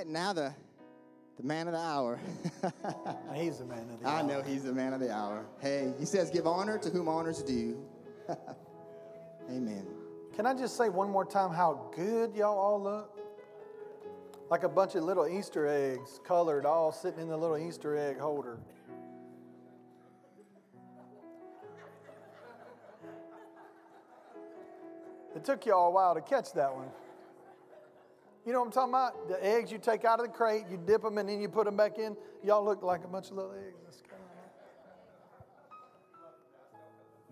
right, now the the man of the hour. He's the man of the I hour. know he's the man of the hour. Hey, he says, give honor to whom honor's due. Amen. Can I just say one more time how good y'all all look? Like a bunch of little Easter eggs, colored, all sitting in the little Easter egg holder. It took y'all a while to catch that one. You know what I'm talking about? The eggs you take out of the crate, you dip them, and then you put them back in. Y'all look like a bunch of little eggs.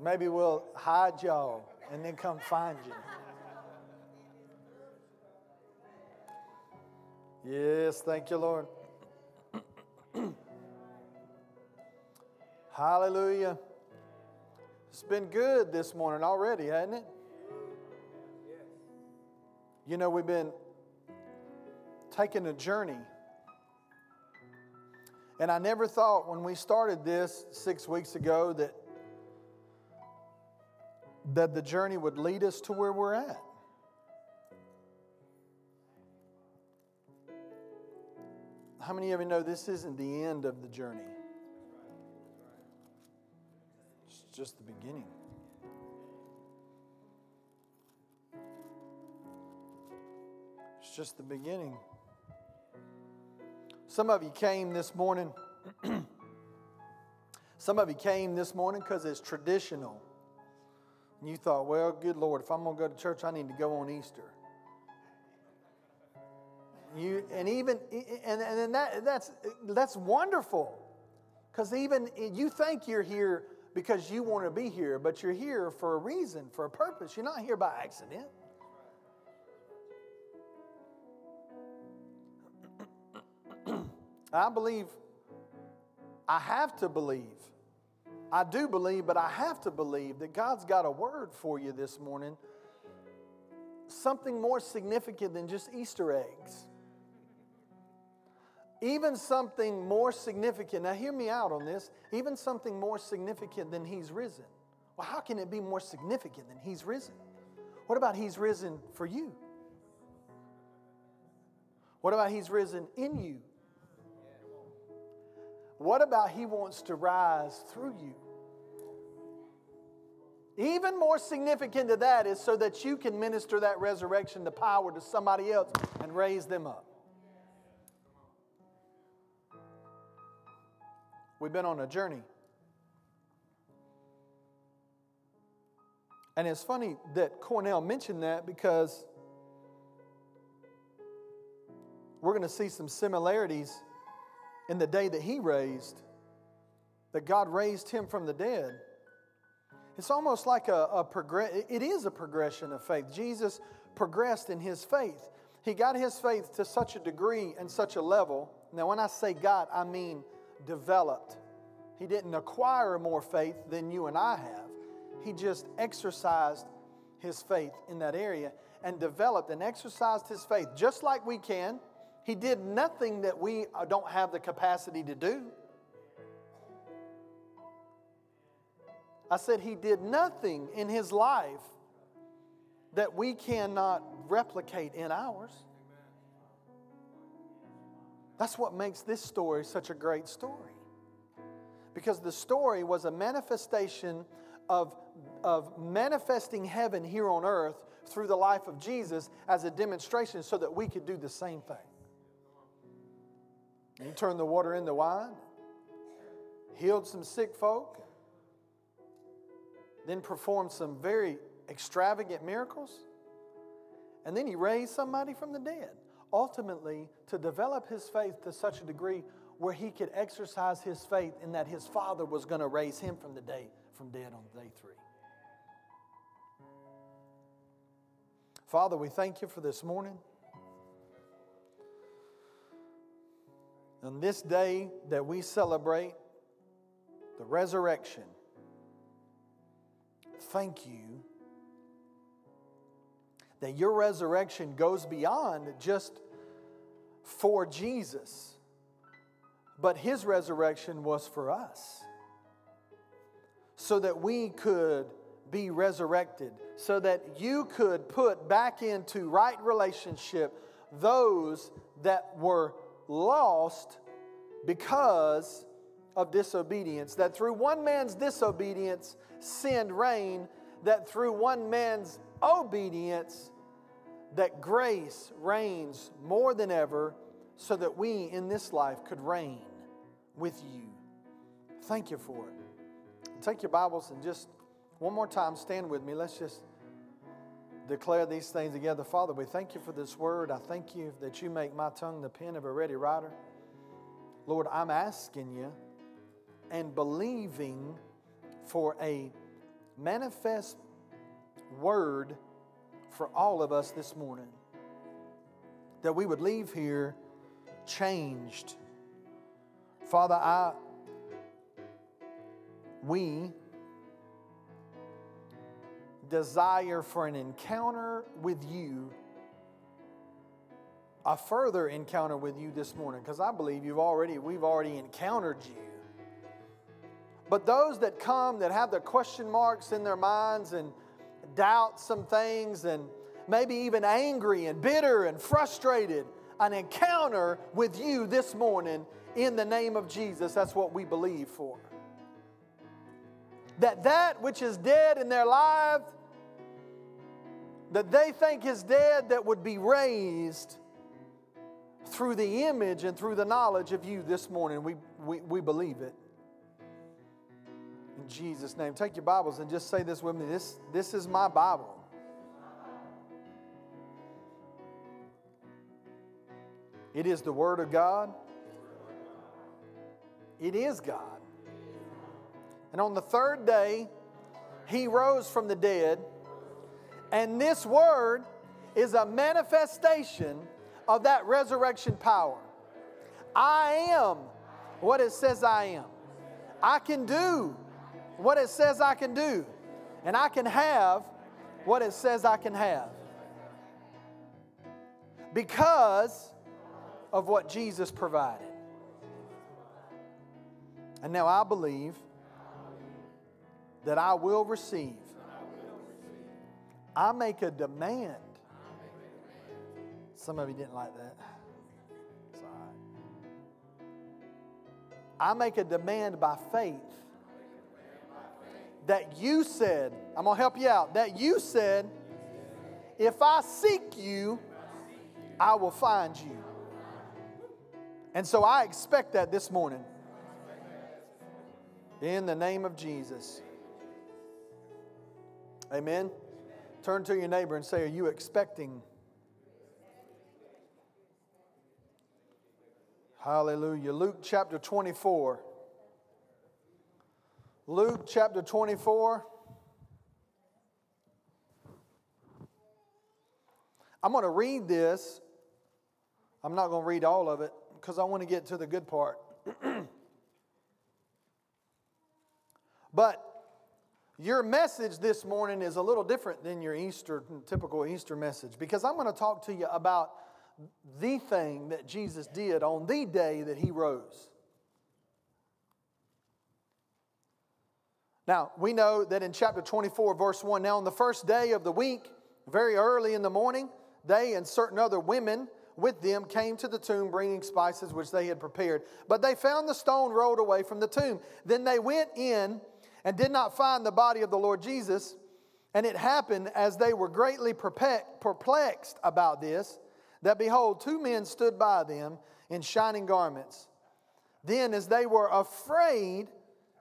Maybe we'll hide y'all and then come find you. Yes, thank you, Lord. Hallelujah. It's been good this morning already, hasn't it? You know, we've been taking a journey. And I never thought when we started this six weeks ago that, that the journey would lead us to where we're at. How many of you know this isn't the end of the journey? It's just the beginning. It's just the beginning. Some of you came this morning. Some of you came this morning because it's traditional. And you thought, well, good Lord, if I'm going to go to church, I need to go on Easter. You, and even and, and that, that's that's wonderful because even you think you're here because you want to be here but you're here for a reason for a purpose you're not here by accident i believe i have to believe i do believe but i have to believe that god's got a word for you this morning something more significant than just easter eggs even something more significant, now hear me out on this, even something more significant than he's risen. Well, how can it be more significant than he's risen? What about he's risen for you? What about he's risen in you? What about he wants to rise through you? Even more significant to that is so that you can minister that resurrection to power to somebody else and raise them up. We've been on a journey. And it's funny that Cornell mentioned that because we're going to see some similarities in the day that he raised, that God raised him from the dead. It's almost like a, a progress, it is a progression of faith. Jesus progressed in his faith. He got his faith to such a degree and such a level. Now, when I say God, I mean developed. He didn't acquire more faith than you and I have. He just exercised his faith in that area and developed and exercised his faith just like we can. He did nothing that we uh, don't have the capacity to do. I said he did nothing in his life that we cannot replicate in ours. That's what makes this story such a great story. Because the story was a manifestation of, of manifesting heaven here on earth through the life of Jesus as a demonstration so that we could do the same thing. He turned the water into wine, healed some sick folk, then performed some very extravagant miracles, and then he raised somebody from the dead ultimately to develop his faith to such a degree where he could exercise his faith in that his father was going to raise him from the day from dead on day three. Father we thank you for this morning on this day that we celebrate the resurrection thank you that your resurrection goes beyond just for Jesus, but his resurrection was for us. So that we could be resurrected, so that you could put back into right relationship those that were lost because of disobedience. That through one man's disobedience, sin reigned, that through one man's obedience, that grace reigns more than ever, so that we in this life could reign with you. Thank you for it. Take your Bibles and just one more time stand with me. Let's just declare these things together. Father, we thank you for this word. I thank you that you make my tongue the pen of a ready writer. Lord, I'm asking you and believing for a manifest word for all of us this morning. That we would leave here changed. Father, I, we desire for an encounter with you, a further encounter with you this morning, because I believe you've already, we've already encountered you. But those that come that have the question marks in their minds and doubt some things and maybe even angry and bitter and frustrated, an encounter with you this morning in the name of Jesus. That's what we believe for. That that which is dead in their life, that they think is dead, that would be raised through the image and through the knowledge of you this morning. We, we, we believe it. In Jesus' name. Take your Bibles and just say this with me. This, this is my Bible. It is the Word of God. It is God. And on the third day, He rose from the dead. And this Word is a manifestation of that resurrection power. I am what it says I am. I can do what it says I can do, and I can have what it says I can have. Because of what Jesus provided. And now I believe that I will receive. I make a demand. Some of you didn't like that. It's all right. I make a demand by faith that you said, I'm going to help you out, that you said, if I seek you, I will find you. And so I expect that this morning. In the name of Jesus. Amen. Turn to your neighbor and say, Are you expecting? Hallelujah. Luke chapter 24. Luke chapter 24. I'm going to read this. I'm not going to read all of it because I want to get to the good part. but your message this morning is a little different than your Easter, typical Easter message, because I'm going to talk to you about the thing that Jesus did on the day that he rose. Now, we know that in chapter 24, verse 1, now on the first day of the week, very early in the morning, they and certain other women with them came to the tomb bringing spices which they had prepared. But they found the stone rolled away from the tomb. Then they went in and did not find the body of the Lord Jesus. And it happened as they were greatly perplexed about this, that behold, two men stood by them in shining garments. Then, as they were afraid,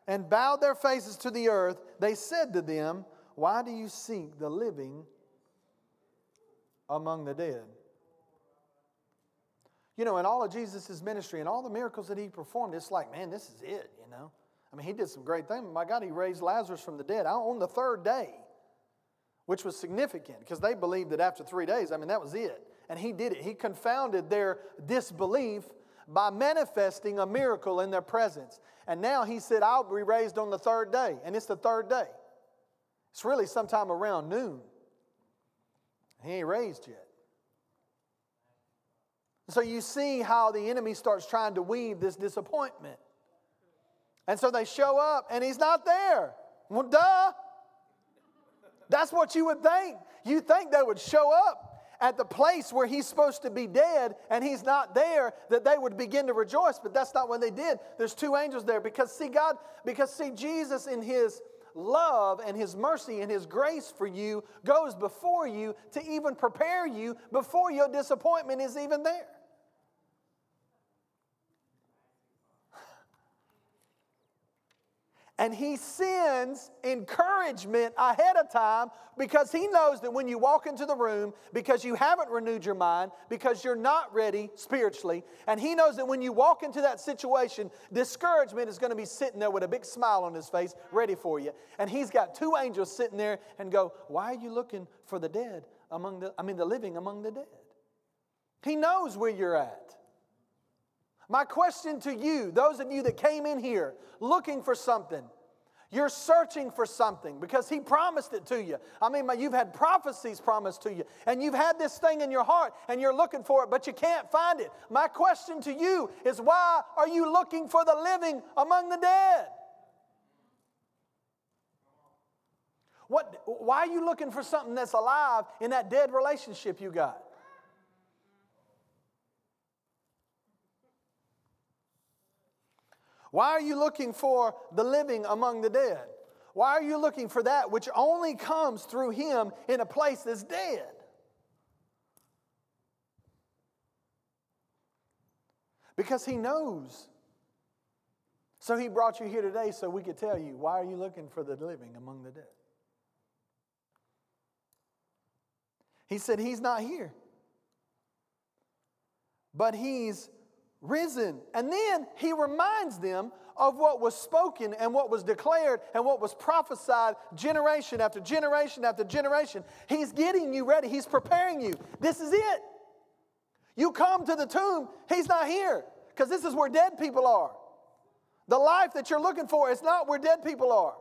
and bowed their faces to the earth, they said to them, Why do you seek the living among the dead? You know, in all of Jesus' ministry and all the miracles that he performed, it's like, man, this is it, you know. I mean, he did some great things. My God, he raised Lazarus from the dead uh, on the third day, which was significant because they believed that after three days, I mean, that was it. And he did it. He confounded their disbelief by manifesting a miracle in their presence. And now he said, I'll be raised on the third day. And it's the third day. It's really sometime around noon. He ain't raised yet. So you see how the enemy starts trying to weave this disappointment. And so they show up and he's not there. Well, duh. That's what you would think. You think they would show up at the place where he's supposed to be dead and he's not there, that they would begin to rejoice. But that's not what they did. There's two angels there because, see, God, because, see, Jesus in his love and his mercy and his grace for you goes before you to even prepare you before your disappointment is even there. And he sends encouragement ahead of time because he knows that when you walk into the room, because you haven't renewed your mind, because you're not ready spiritually, and he knows that when you walk into that situation, discouragement is going to be sitting there with a big smile on his face, ready for you. And he's got two angels sitting there and go, Why are you looking for the dead among the, I mean, the living among the dead? He knows where you're at. My question to you, those of you that came in here looking for something, you're searching for something because He promised it to you. I mean, you've had prophecies promised to you, and you've had this thing in your heart, and you're looking for it, but you can't find it. My question to you is why are you looking for the living among the dead? What, why are you looking for something that's alive in that dead relationship you got? Why are you looking for the living among the dead? Why are you looking for that which only comes through Him in a place that's dead? Because He knows. So He brought you here today so we could tell you why are you looking for the living among the dead? He said, He's not here, but He's risen. And then he reminds them of what was spoken and what was declared and what was prophesied generation after generation after generation. He's getting you ready, he's preparing you. This is it. You come to the tomb, he's not here because this is where dead people are. The life that you're looking for is not where dead people are.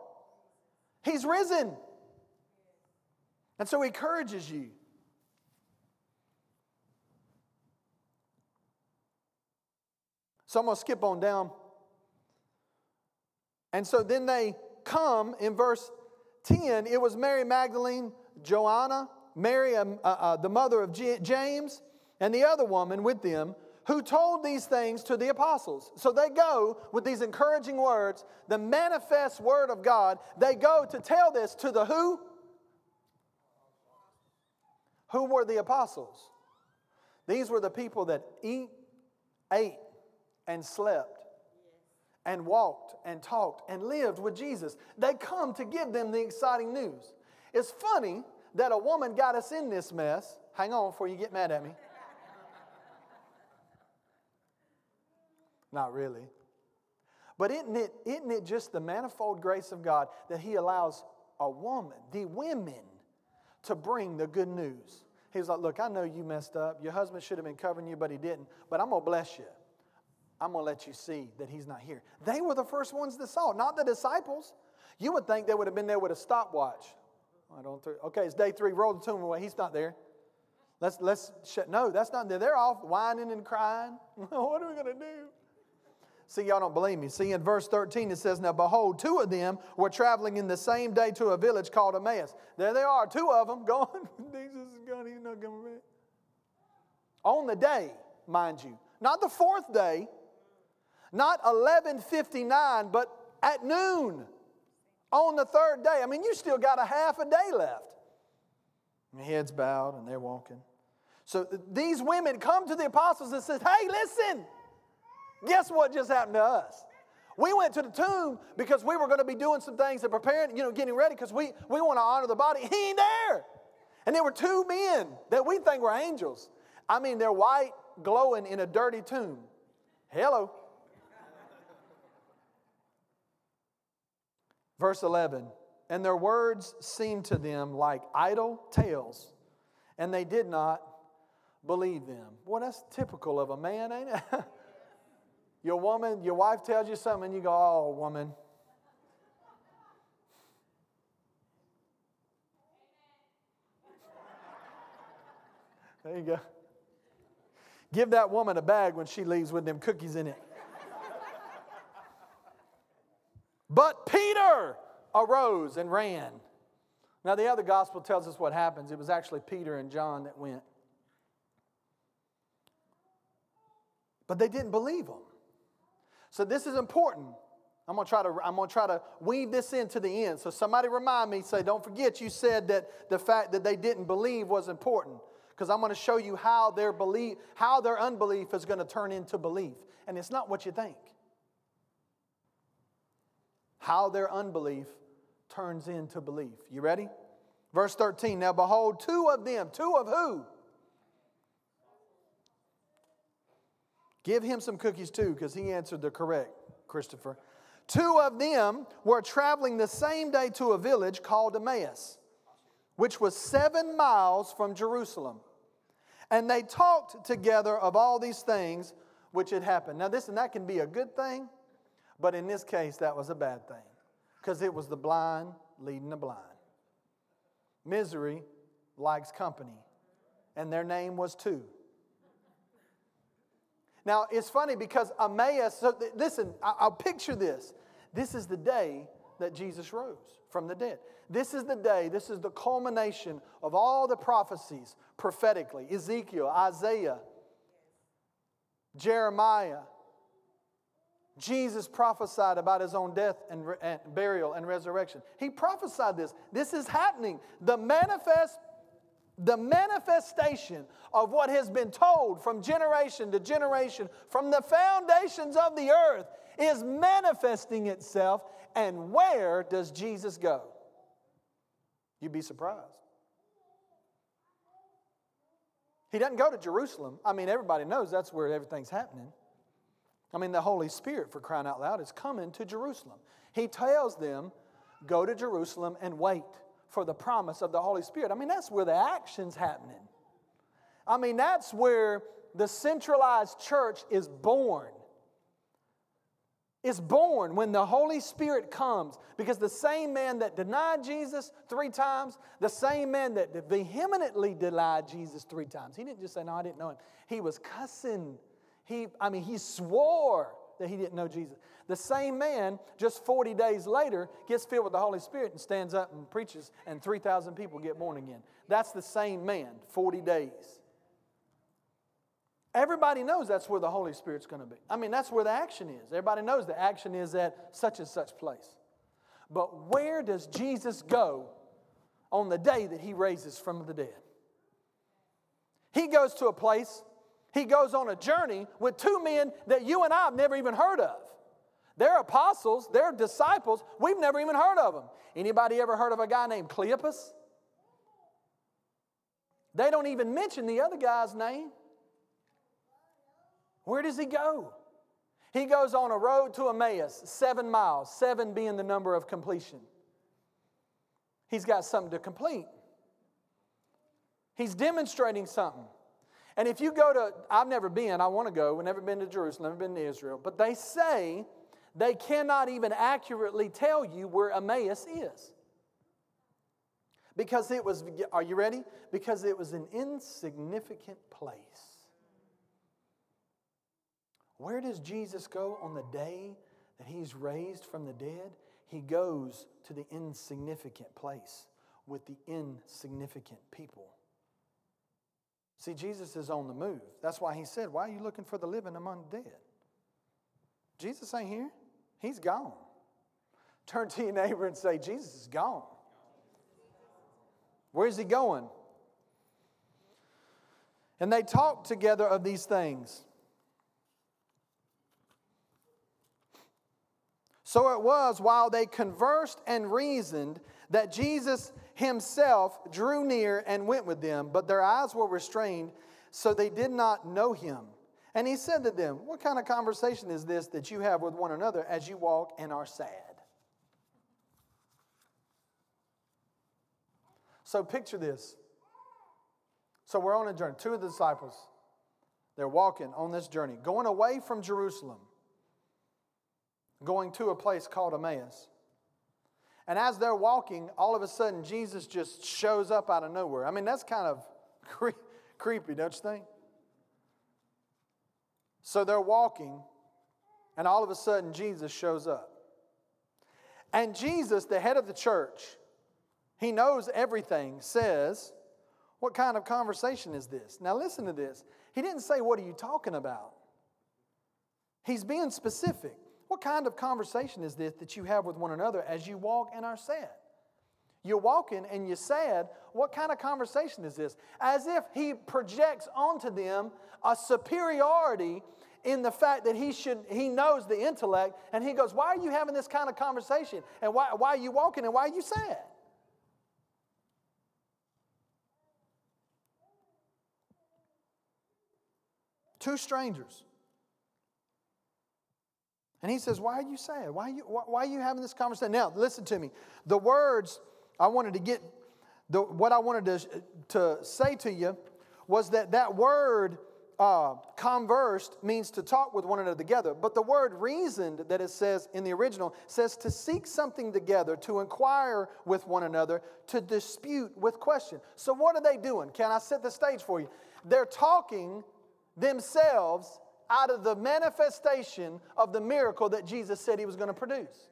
He's risen. And so he encourages you. So I'm going to skip on down. And so then they come in verse 10. It was Mary Magdalene, Joanna, Mary, um, uh, uh, the mother of James, and the other woman with them who told these things to the apostles. So they go with these encouraging words, the manifest word of God. They go to tell this to the who? Who were the apostles? These were the people that eat, ate, and slept and walked and talked and lived with Jesus. They come to give them the exciting news. It's funny that a woman got us in this mess. Hang on before you get mad at me. Not really. But isn't it, isn't it just the manifold grace of God that He allows a woman, the women, to bring the good news? He's like, Look, I know you messed up. Your husband should have been covering you, but he didn't. But I'm going to bless you. I'm going to let you see that he's not here. They were the first ones that saw, not the disciples. You would think they would have been there with a stopwatch. I don't. Th- okay, it's day three. Roll the tomb away. He's not there. Let's let's. No, that's not there. They're off whining and crying. what are we going to do? See, y'all don't believe me. See, in verse 13 it says, Now behold, two of them were traveling in the same day to a village called Emmaus. There they are, two of them going. Jesus is gone. He's not coming back. On the day, mind you, not the fourth day, not 11:59, but at noon on the third day. I mean, you still got a half a day left. And heads bowed and they're walking. So these women come to the apostles and says, "Hey, listen. Guess what just happened to us? We went to the tomb because we were going to be doing some things and preparing, you know, getting ready because we, we want to honor the body. He ain't there. And there were two men that we think were angels. I mean, they're white, glowing in a dirty tomb. Hello. Verse 11, and their words seemed to them like idle tales, and they did not believe them. Boy, that's typical of a man, ain't it? your woman, your wife tells you something, and you go, oh, woman. There you go. Give that woman a bag when she leaves with them cookies in it. But Peter arose and ran. Now, the other gospel tells us what happens. It was actually Peter and John that went. But they didn't believe him. So, this is important. I'm gonna try to I'm gonna try to weave this into the end. So somebody remind me, say, don't forget you said that the fact that they didn't believe was important. Because I'm gonna show you how their belief, how their unbelief is gonna turn into belief. And it's not what you think. How their unbelief turns into belief. You ready? Verse 13. Now behold, two of them, two of who? Give him some cookies too, because he answered the correct, Christopher. Two of them were traveling the same day to a village called Emmaus, which was seven miles from Jerusalem. And they talked together of all these things which had happened. Now, this and that can be a good thing, but in this case, that was a bad thing because it was the blind leading the blind. Misery likes company, and their name was two. Now, it's funny because Emmaus, so th- listen, I- I'll picture this. This is the day that Jesus rose from the dead. This is the day, this is the culmination of all the prophecies prophetically Ezekiel, Isaiah, Jeremiah. Jesus prophesied about his own death and, re- and burial and resurrection. He prophesied this. This is happening. The manifest the manifestation of what has been told from generation to generation, from the foundations of the earth, is manifesting itself. And where does Jesus go? You'd be surprised. He doesn't go to Jerusalem. I mean, everybody knows that's where everything's happening. I mean, the Holy Spirit, for crying out loud, is coming to Jerusalem. He tells them, Go to Jerusalem and wait for the promise of the Holy Spirit. I mean, that's where the action's happening. I mean, that's where the centralized church is born. Is born when the Holy Spirit comes. Because the same man that denied Jesus three times, the same man that vehemently denied Jesus three times, he didn't just say, No, I didn't know him. He was cussing. He, I mean, he swore that he didn't know Jesus. The same man, just 40 days later, gets filled with the Holy Spirit and stands up and preaches, and 3,000 people get born again. That's the same man, 40 days. Everybody knows that's where the Holy Spirit's going to be. I mean, that's where the action is. Everybody knows the action is at such and such place. But where does Jesus go on the day that he raises from the dead? He goes to a place, he goes on a journey with two men that you and I have never even heard of. They're apostles, they're disciples, we've never even heard of them. Anybody ever heard of a guy named Cleopas? They don't even mention the other guy's name. Where does he go? He goes on a road to Emmaus, seven miles, seven being the number of completion. He's got something to complete. He's demonstrating something. And if you go to, I've never been, I want to go, I've never been to Jerusalem, never been to Israel, but they say they cannot even accurately tell you where Emmaus is. Because it was, are you ready? Because it was an insignificant place. Where does Jesus go on the day that he's raised from the dead? He goes to the insignificant place with the insignificant people. See, Jesus is on the move. That's why he said, Why are you looking for the living among the dead? Jesus ain't here, he's gone. Turn to your neighbor and say, Jesus is gone. Where's he going? And they talked together of these things. So it was while they conversed and reasoned that Jesus himself drew near and went with them, but their eyes were restrained, so they did not know him. And he said to them, What kind of conversation is this that you have with one another as you walk and are sad? So picture this. So we're on a journey. Two of the disciples, they're walking on this journey, going away from Jerusalem, going to a place called Emmaus. And as they're walking, all of a sudden, Jesus just shows up out of nowhere. I mean, that's kind of cre- creepy, don't you think? So they're walking, and all of a sudden, Jesus shows up. And Jesus, the head of the church, he knows everything, says, What kind of conversation is this? Now, listen to this. He didn't say, What are you talking about? He's being specific. What kind of conversation is this that you have with one another as you walk and are sad? You're walking and you're sad. What kind of conversation is this? As if he projects onto them a superiority in the fact that he should he knows the intellect and he goes, Why are you having this kind of conversation? And why, why are you walking and why are you sad? Two strangers. And he says, Why are you sad? Why are you, why, why are you having this conversation? Now, listen to me. The words I wanted to get, the, what I wanted to, to say to you was that that word uh, conversed means to talk with one another together. But the word reasoned that it says in the original says to seek something together, to inquire with one another, to dispute with question. So, what are they doing? Can I set the stage for you? They're talking themselves out of the manifestation of the miracle that Jesus said he was going to produce.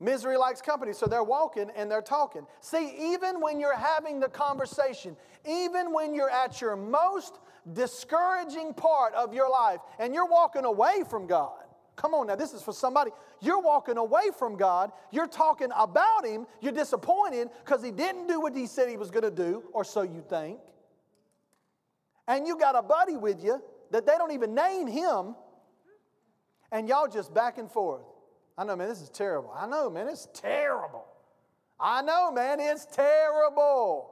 Misery likes company, so they're walking and they're talking. See, even when you're having the conversation, even when you're at your most discouraging part of your life and you're walking away from God, come on now, this is for somebody. You're walking away from God, you're talking about Him, you're disappointed because He didn't do what He said He was going to do, or so you think. And you got a buddy with you that they don't even name Him, and y'all just back and forth. I know, man, this is terrible. I know, man, it's terrible. I know, man, it's terrible.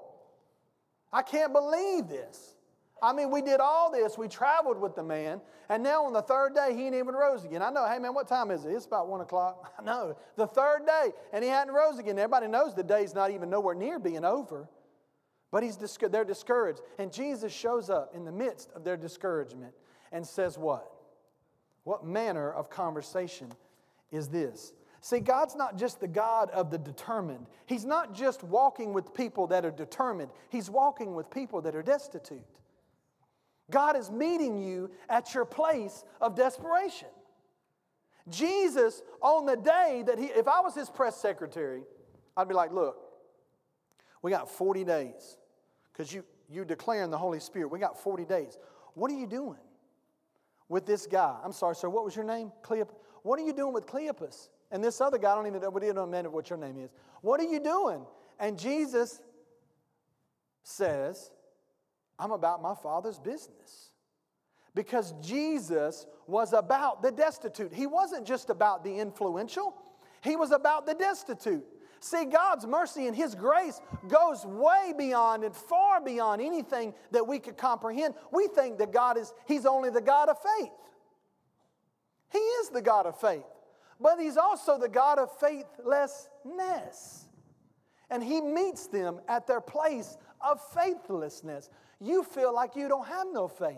I can't believe this. I mean, we did all this. We traveled with the man, and now on the third day, he ain't even rose again. I know, hey, man, what time is it? It's about one o'clock. I know, the third day, and he hadn't rose again. Everybody knows the day's not even nowhere near being over, but he's they're discouraged. And Jesus shows up in the midst of their discouragement and says, What? What manner of conversation is this. See, God's not just the God of the determined. He's not just walking with people that are determined, He's walking with people that are destitute. God is meeting you at your place of desperation. Jesus, on the day that he, if I was his press secretary, I'd be like, look, we got 40 days because you, you declaring the Holy Spirit. We got 40 days. What are you doing with this guy? I'm sorry, sir, what was your name? Cleopas. What are you doing with Cleopas? And this other guy, I don't even know, we don't know what your name is. What are you doing? And Jesus says, I'm about my father's business. Because Jesus was about the destitute. He wasn't just about the influential, he was about the destitute. See, God's mercy and His grace goes way beyond and far beyond anything that we could comprehend. We think that God is, He's only the God of faith. He is the God of faith, but He's also the God of faithlessness. And He meets them at their place of faithlessness. You feel like you don't have no faith,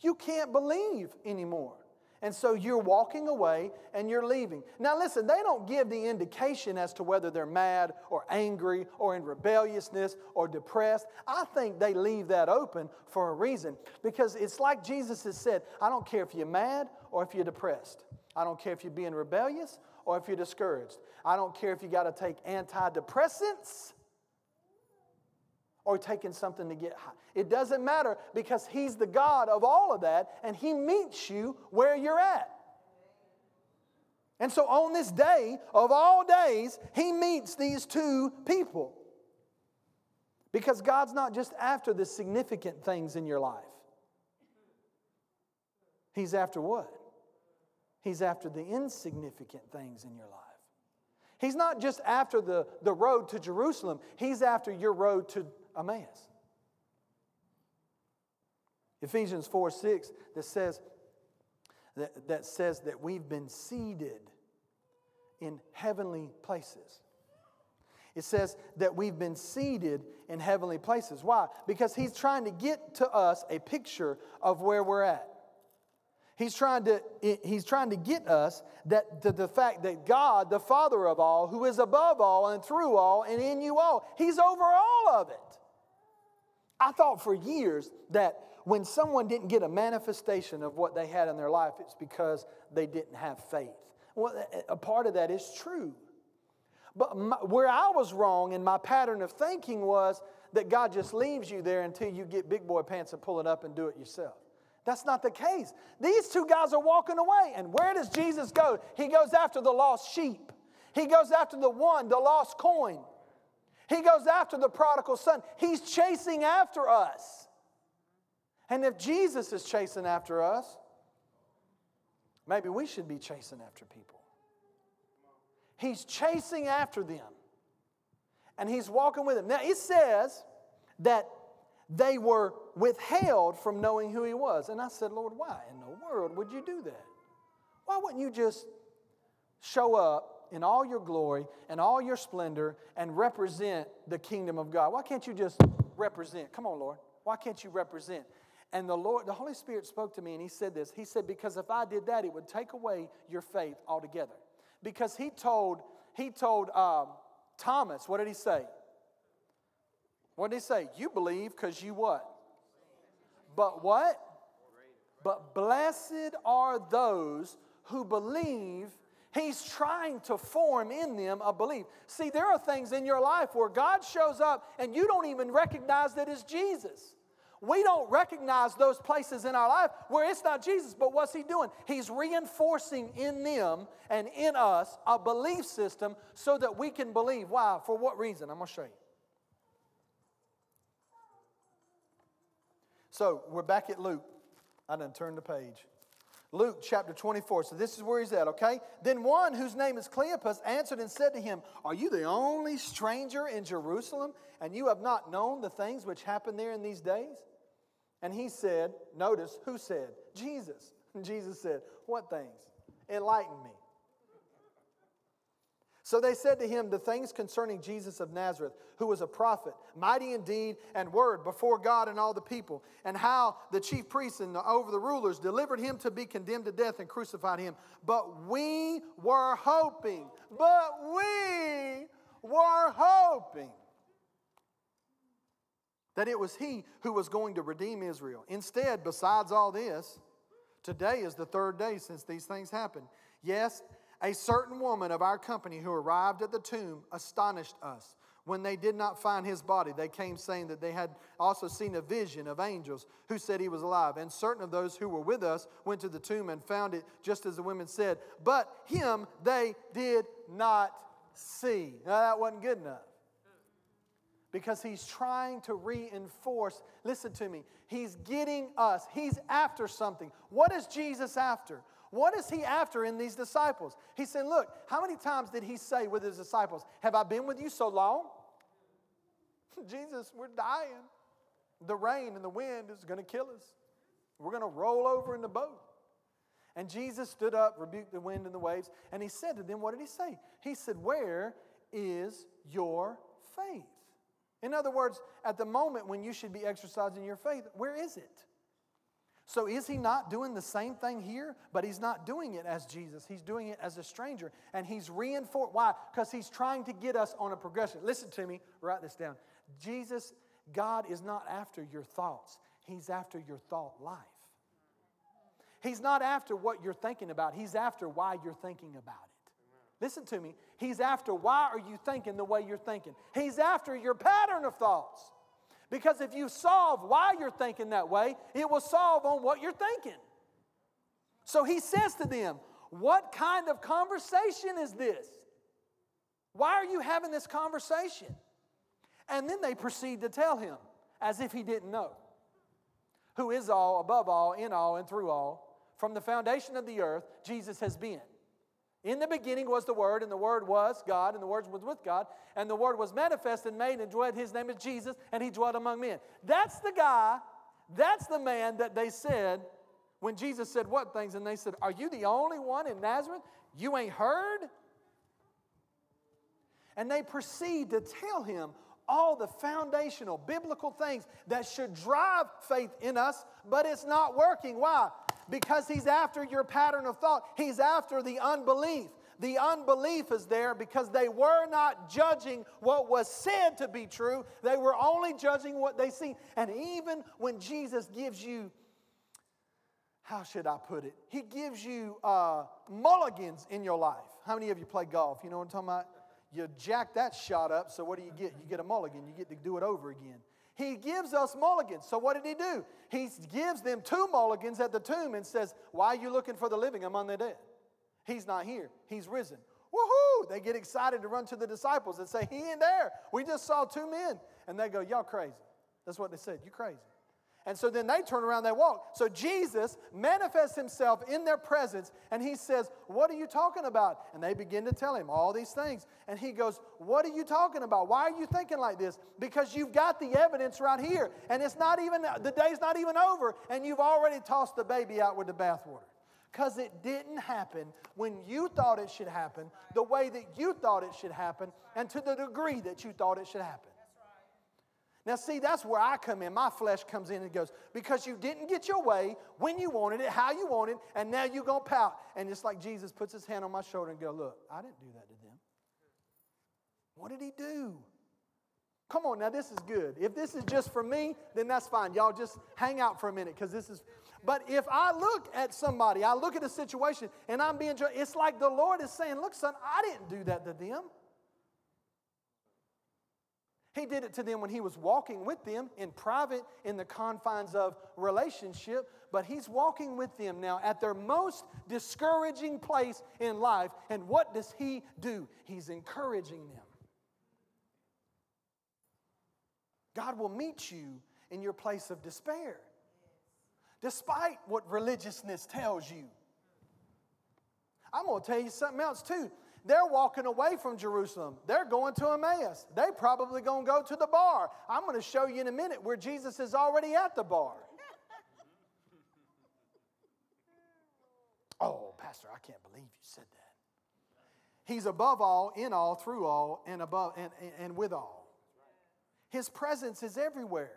you can't believe anymore. And so you're walking away and you're leaving. Now, listen, they don't give the indication as to whether they're mad or angry or in rebelliousness or depressed. I think they leave that open for a reason because it's like Jesus has said I don't care if you're mad or if you're depressed. I don't care if you're being rebellious or if you're discouraged. I don't care if you got to take antidepressants or taking something to get high. It doesn't matter because He's the God of all of that and He meets you where you're at. And so on this day of all days, He meets these two people. Because God's not just after the significant things in your life, He's after what? He's after the insignificant things in your life. He's not just after the, the road to Jerusalem, He's after your road to Emmaus. Ephesians 4 6 that says that, that says that we've been seated in heavenly places. It says that we've been seated in heavenly places. Why? Because he's trying to get to us a picture of where we're at. He's trying to, he's trying to get us that the, the fact that God, the Father of all, who is above all and through all and in you all, He's over all of it. I thought for years that when someone didn't get a manifestation of what they had in their life, it's because they didn't have faith. Well, a part of that is true. But my, where I was wrong in my pattern of thinking was that God just leaves you there until you get big boy pants and pull it up and do it yourself. That's not the case. These two guys are walking away. And where does Jesus go? He goes after the lost sheep, he goes after the one, the lost coin. He goes after the prodigal son. He's chasing after us. And if Jesus is chasing after us, maybe we should be chasing after people. He's chasing after them. And he's walking with them. Now, it says that they were withheld from knowing who he was. And I said, Lord, why in the world would you do that? Why wouldn't you just show up in all your glory and all your splendor and represent the kingdom of God? Why can't you just represent? Come on, Lord. Why can't you represent? And the Lord, the Holy Spirit spoke to me and he said this. He said, Because if I did that, it would take away your faith altogether. Because he told, he told um, Thomas, what did he say? What did he say? You believe because you what? But what? But blessed are those who believe. He's trying to form in them a belief. See, there are things in your life where God shows up and you don't even recognize that it's Jesus. We don't recognize those places in our life where it's not Jesus, but what's He doing? He's reinforcing in them and in us a belief system so that we can believe. Why? For what reason? I'm going to show you. So we're back at Luke. I done turned the page. Luke chapter 24. So this is where he's at, okay? Then one whose name is Cleopas answered and said to him, Are you the only stranger in Jerusalem, and you have not known the things which happen there in these days? And he said, Notice who said? Jesus. And Jesus said, What things? Enlighten me. So they said to him the things concerning Jesus of Nazareth, who was a prophet, mighty in deed and word before God and all the people, and how the chief priests and over the rulers delivered him to be condemned to death and crucified him. But we were hoping, but we were hoping that it was he who was going to redeem Israel. Instead, besides all this, today is the third day since these things happened. Yes, a certain woman of our company who arrived at the tomb astonished us. When they did not find his body, they came saying that they had also seen a vision of angels who said he was alive. And certain of those who were with us went to the tomb and found it just as the women said. But him they did not see. Now, that wasn't good enough. Because he's trying to reinforce, listen to me, he's getting us, he's after something. What is Jesus after? What is he after in these disciples? He said, Look, how many times did he say with his disciples, Have I been with you so long? Jesus, we're dying. The rain and the wind is going to kill us. We're going to roll over in the boat. And Jesus stood up, rebuked the wind and the waves, and he said to them, What did he say? He said, Where is your faith? In other words, at the moment when you should be exercising your faith, where is it? So is he not doing the same thing here? But he's not doing it as Jesus. He's doing it as a stranger. And he's reinforced. Why? Because he's trying to get us on a progression. Listen to me, write this down. Jesus, God is not after your thoughts, he's after your thought life. He's not after what you're thinking about, he's after why you're thinking about it. Listen to me. He's after why are you thinking the way you're thinking? He's after your pattern of thoughts. Because if you solve why you're thinking that way, it will solve on what you're thinking. So he says to them, What kind of conversation is this? Why are you having this conversation? And then they proceed to tell him, as if he didn't know, who is all, above all, in all, and through all. From the foundation of the earth, Jesus has been. In the beginning was the Word, and the Word was God, and the Word was with God, and the Word was manifest and made and dwelt. His name is Jesus, and He dwelt among men. That's the guy, that's the man that they said when Jesus said what things, and they said, Are you the only one in Nazareth? You ain't heard? And they proceed to tell him all the foundational biblical things that should drive faith in us, but it's not working. Why? Because he's after your pattern of thought. He's after the unbelief. The unbelief is there because they were not judging what was said to be true, they were only judging what they see. And even when Jesus gives you, how should I put it? He gives you uh, mulligans in your life. How many of you play golf? You know what I'm talking about? You jack that shot up, so what do you get? You get a mulligan. You get to do it over again. He gives us mulligans. So what did he do? He gives them two mulligans at the tomb and says, Why are you looking for the living among the dead? He's not here, he's risen. Woohoo! They get excited to run to the disciples and say, He ain't there. We just saw two men. And they go, Y'all crazy. That's what they said. You crazy. And so then they turn around, they walk. So Jesus manifests himself in their presence and he says, What are you talking about? And they begin to tell him all these things. And he goes, What are you talking about? Why are you thinking like this? Because you've got the evidence right here. And it's not even, the day's not even over, and you've already tossed the baby out with the bathwater. Because it didn't happen when you thought it should happen, the way that you thought it should happen, and to the degree that you thought it should happen. Now, see, that's where I come in. My flesh comes in and goes, because you didn't get your way when you wanted it, how you wanted, and now you're going to pout. And it's like Jesus puts his hand on my shoulder and go, look, I didn't do that to them. What did he do? Come on, now this is good. If this is just for me, then that's fine. Y'all just hang out for a minute because this is. But if I look at somebody, I look at a situation and I'm being, it's like the Lord is saying, look, son, I didn't do that to them. He did it to them when he was walking with them in private, in the confines of relationship, but he's walking with them now at their most discouraging place in life. And what does he do? He's encouraging them. God will meet you in your place of despair, despite what religiousness tells you. I'm going to tell you something else too. They're walking away from Jerusalem. They're going to Emmaus. They probably going to go to the bar. I'm going to show you in a minute where Jesus is already at the bar. oh, Pastor, I can't believe you said that. He's above all, in all, through all, and above and, and with all. His presence is everywhere.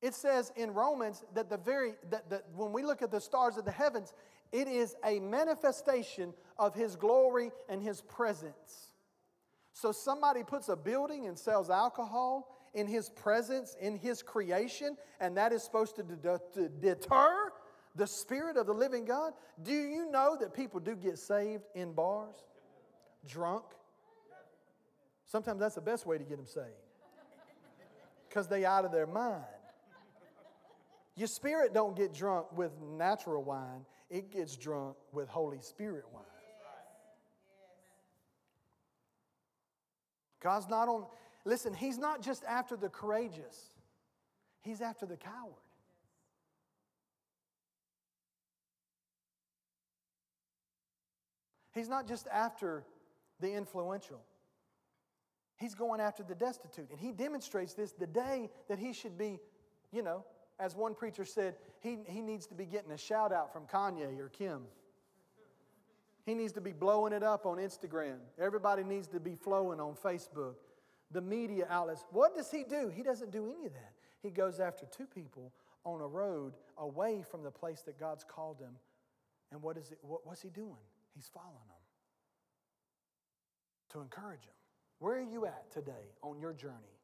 It says in Romans that the very that, that when we look at the stars of the heavens, it is a manifestation of his glory and his presence. So somebody puts a building and sells alcohol in his presence, in his creation, and that is supposed to, to deter the spirit of the living God. Do you know that people do get saved in bars? Drunk? Sometimes that's the best way to get them saved. Because they out of their mind. Your spirit don't get drunk with natural wine, it gets drunk with Holy Spirit wine. God's not on, listen, He's not just after the courageous, He's after the coward. He's not just after the influential. He's going after the destitute. And he demonstrates this the day that he should be, you know, as one preacher said, he, he needs to be getting a shout out from Kanye or Kim. He needs to be blowing it up on Instagram. Everybody needs to be flowing on Facebook. The media outlets. What does he do? He doesn't do any of that. He goes after two people on a road away from the place that God's called them. And what is it, what, what's he doing? He's following them to encourage them. Where are you at today on your journey?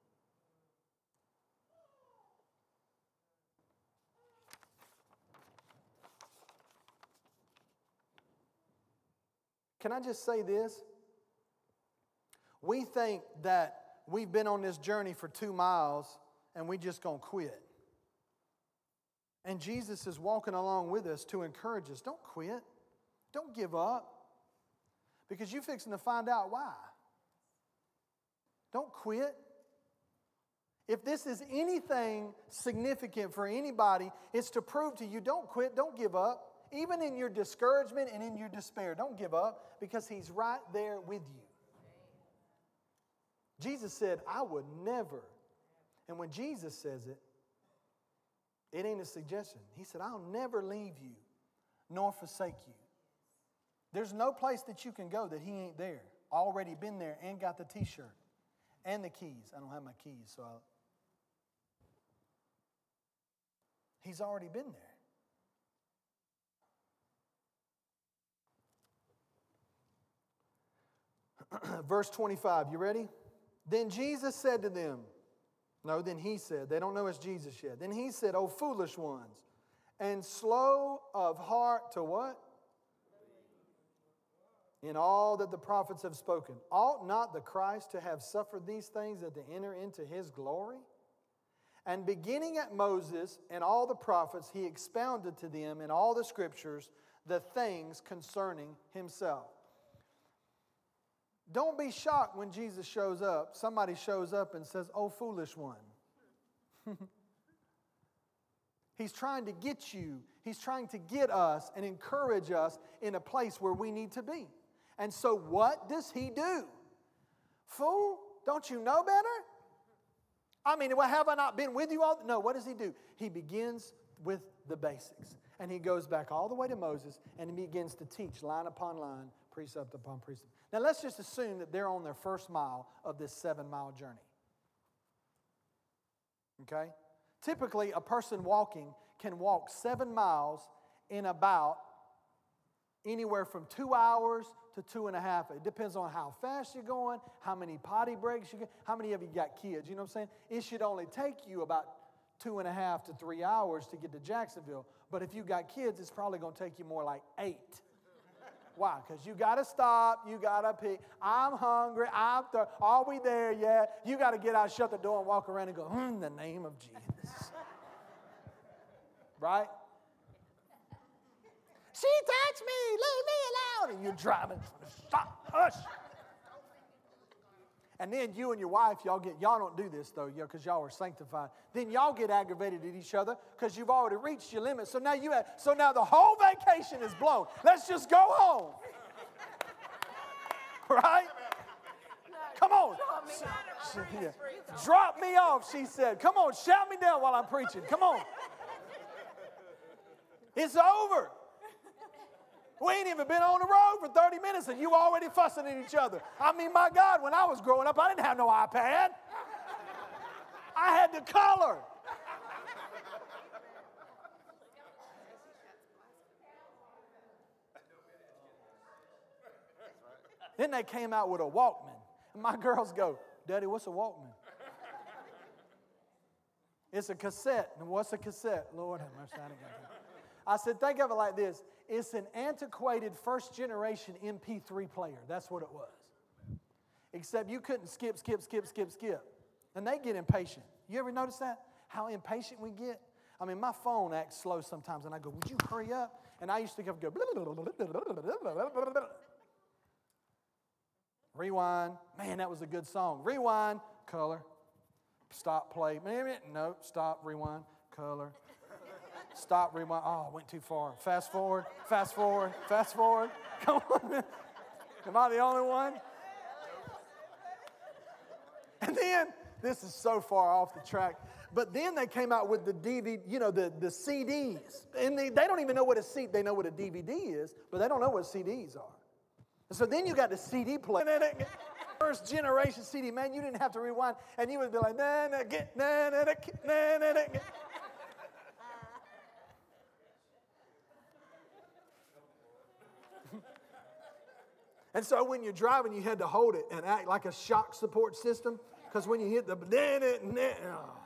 Can I just say this? We think that we've been on this journey for two miles and we just gonna quit. And Jesus is walking along with us to encourage us. Don't quit. Don't give up. Because you're fixing to find out why. Don't quit. If this is anything significant for anybody, it's to prove to you don't quit, don't give up even in your discouragement and in your despair, don't give up because He's right there with you. Jesus said, I would never. And when Jesus says it, it ain't a suggestion. He said, I'll never leave you nor forsake you. There's no place that you can go that He ain't there. Already been there and got the t shirt and the keys. I don't have my keys, so I'll. He's already been there. Verse 25, you ready? Then Jesus said to them, No, then he said, they don't know it's Jesus yet. Then he said, Oh, foolish ones, and slow of heart to what? In all that the prophets have spoken. Ought not the Christ to have suffered these things and to enter into his glory? And beginning at Moses and all the prophets, he expounded to them in all the scriptures the things concerning himself. Don't be shocked when Jesus shows up. Somebody shows up and says, Oh, foolish one. He's trying to get you, he's trying to get us and encourage us in a place where we need to be. And so, what does he do? Fool, don't you know better? I mean, well, have I not been with you all? No, what does he do? He begins with the basics. And he goes back all the way to Moses and he begins to teach line upon line, precept upon precept. Now, let's just assume that they're on their first mile of this seven mile journey. Okay? Typically, a person walking can walk seven miles in about anywhere from two hours to two and a half. It depends on how fast you're going, how many potty breaks you get, how many of you got kids. You know what I'm saying? It should only take you about two and a half to three hours to get to Jacksonville. But if you got kids, it's probably going to take you more like eight. Why? Because you got to stop. You got to pee. I'm hungry. I'm th- Are we there yet? You got to get out, shut the door, and walk around and go, hmm, in the name of Jesus. right? She touched me. Leave me alone. And you're driving. Stop. Hush. And then you and your wife, y'all get, y'all don't do this though, because y'all are sanctified. Then y'all get aggravated at each other because you've already reached your limit. So now you have, so now the whole vacation is blown. Let's just go home. right? Come on. Drop me off, she said. Come on, shout me down while I'm preaching. Come on. It's over. We ain't even been on the road for 30 minutes and you already fussing at each other. I mean, my God, when I was growing up, I didn't have no iPad. I had the color. Then they came out with a Walkman. And my girls go, Daddy, what's a Walkman? It's a cassette. And what's a cassette? Lord have mercy. I said, think of it like this it's an antiquated first generation MP3 player. That's what it was. Except you couldn't skip, skip, skip, skip, skip. And they get impatient. You ever notice that? How impatient we get? I mean, my phone acts slow sometimes, and I go, Would you hurry up? And I used to go, Rewind. Man, that was a good song. Rewind, color. Stop, play. No, stop, rewind, color. Stop, rewind. Oh, I went too far. Fast forward, fast forward, fast forward. Come on. Am I the only one? And then, this is so far off the track, but then they came out with the DVD, you know, the, the CDs. And they, they don't even know what a CD, they know what a DVD is, but they don't know what CDs are. And so then you got the CD player. First generation CD, man, you didn't have to rewind, and you would be like, na na na na na na na. And so when you're driving, you had to hold it and act like a shock support system because when you hit the. Oh.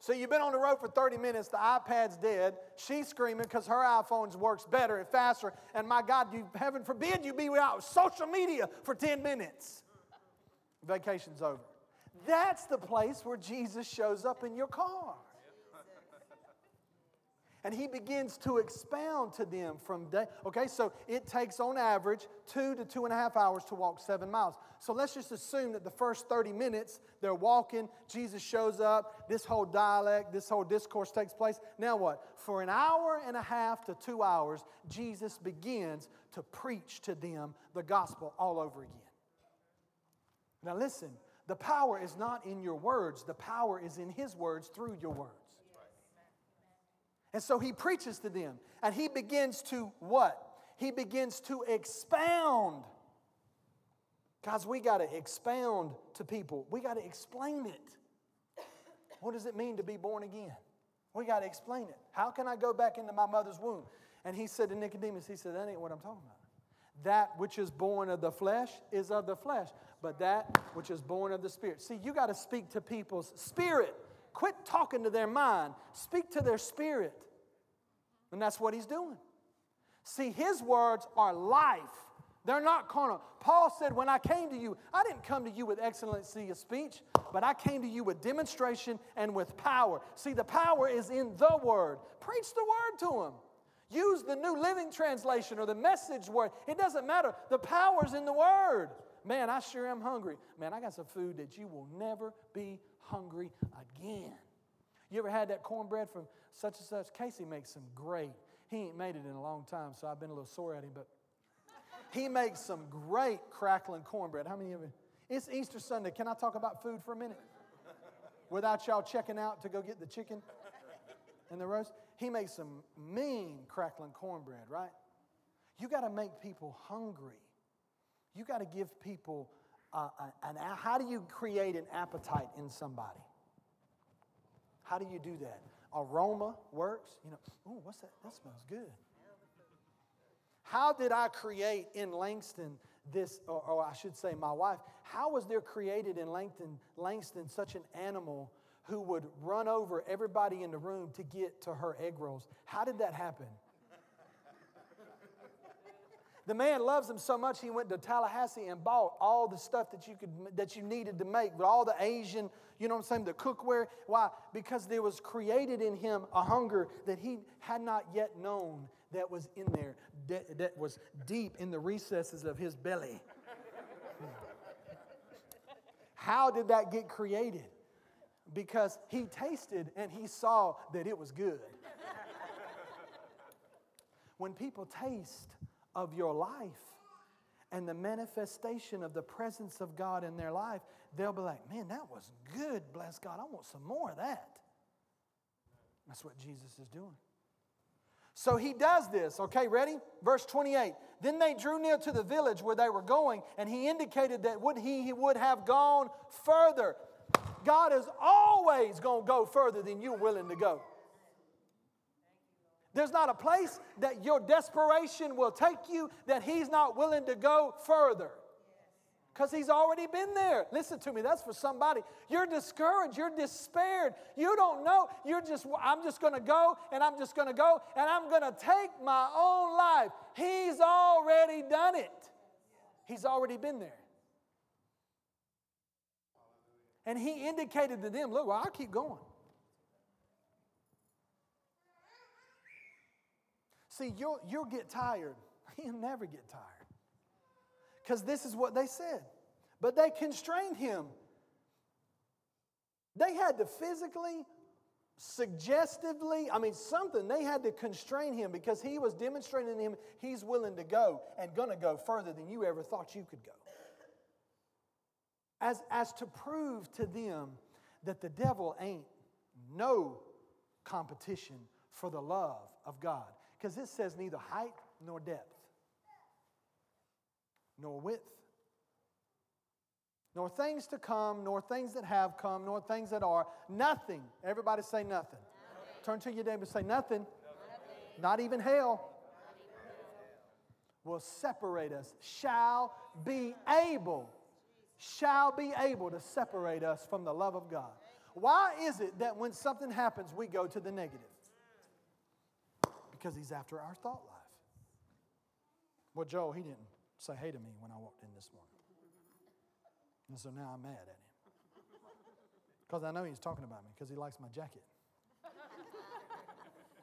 So you've been on the road for 30 minutes, the iPad's dead, she's screaming because her iPhone works better and faster, and my God, you heaven forbid you be without social media for 10 minutes. Vacation's over. That's the place where Jesus shows up in your car. And he begins to expound to them from day. Okay, so it takes on average two to two and a half hours to walk seven miles. So let's just assume that the first 30 minutes they're walking, Jesus shows up, this whole dialect, this whole discourse takes place. Now what? For an hour and a half to two hours, Jesus begins to preach to them the gospel all over again. Now listen, the power is not in your words, the power is in his words through your words. And so he preaches to them and he begins to what? He begins to expound. Guys, we got to expound to people. We got to explain it. What does it mean to be born again? We got to explain it. How can I go back into my mother's womb? And he said to Nicodemus, he said, that ain't what I'm talking about. That which is born of the flesh is of the flesh, but that which is born of the spirit. See, you got to speak to people's spirit. Quit talking to their mind, speak to their spirit. And that's what he's doing. See, his words are life. They're not carnal. Paul said, When I came to you, I didn't come to you with excellency of speech, but I came to you with demonstration and with power. See, the power is in the word. Preach the word to them. Use the New Living Translation or the message word. It doesn't matter. The power's in the word. Man, I sure am hungry. Man, I got some food that you will never be hungry again. You ever had that cornbread from such and such? Casey makes some great. He ain't made it in a long time, so I've been a little sore at him, but he makes some great crackling cornbread. How many of you? It's Easter Sunday. Can I talk about food for a minute? Without y'all checking out to go get the chicken and the roast? He makes some mean crackling cornbread, right? You got to make people hungry. You got to give people uh, an, how do you create an appetite in somebody? How do you do that? Aroma works. You know, oh, what's that? That smells good. How did I create in Langston this, or, or, I should say, my wife, how was there created in Langston, Langston such an animal who would run over everybody in the room to get to her egg rolls? How did that happen? The man loves them so much he went to Tallahassee and bought all the stuff that you could that you needed to make, but all the Asian, you know what I'm saying, the cookware. Why? Because there was created in him a hunger that he had not yet known that was in there, that, that was deep in the recesses of his belly. How did that get created? Because he tasted and he saw that it was good. when people taste of your life and the manifestation of the presence of God in their life, they'll be like, man, that was good. Bless God. I want some more of that. That's what Jesus is doing. So he does this. Okay, ready? Verse 28. Then they drew near to the village where they were going, and he indicated that would he, he would have gone further. God is always going to go further than you're willing to go. There's not a place that your desperation will take you that he's not willing to go further because he's already been there. Listen to me, that's for somebody. You're discouraged, you're despaired, you don't know. You're just, I'm just gonna go and I'm just gonna go and I'm gonna take my own life. He's already done it, he's already been there. And he indicated to them, look, well, I'll keep going. See, you'll, you'll get tired. He'll never get tired because this is what they said. But they constrained him. They had to physically, suggestively, I mean, something, they had to constrain him because he was demonstrating to him he's willing to go and going to go further than you ever thought you could go. As, as to prove to them that the devil ain't no competition for the love of God. Because it says neither height nor depth nor width, nor things to come, nor things that have come, nor things that are. Nothing. Everybody say nothing. nothing. Turn to your neighbor and say nothing. nothing. Not even hell. Will separate us, shall be able, shall be able to separate us from the love of God. Why is it that when something happens, we go to the negative? Because he's after our thought life. Well, Joe, he didn't say hey to me when I walked in this morning. And so now I'm mad at him. Because I know he's talking about me because he likes my jacket.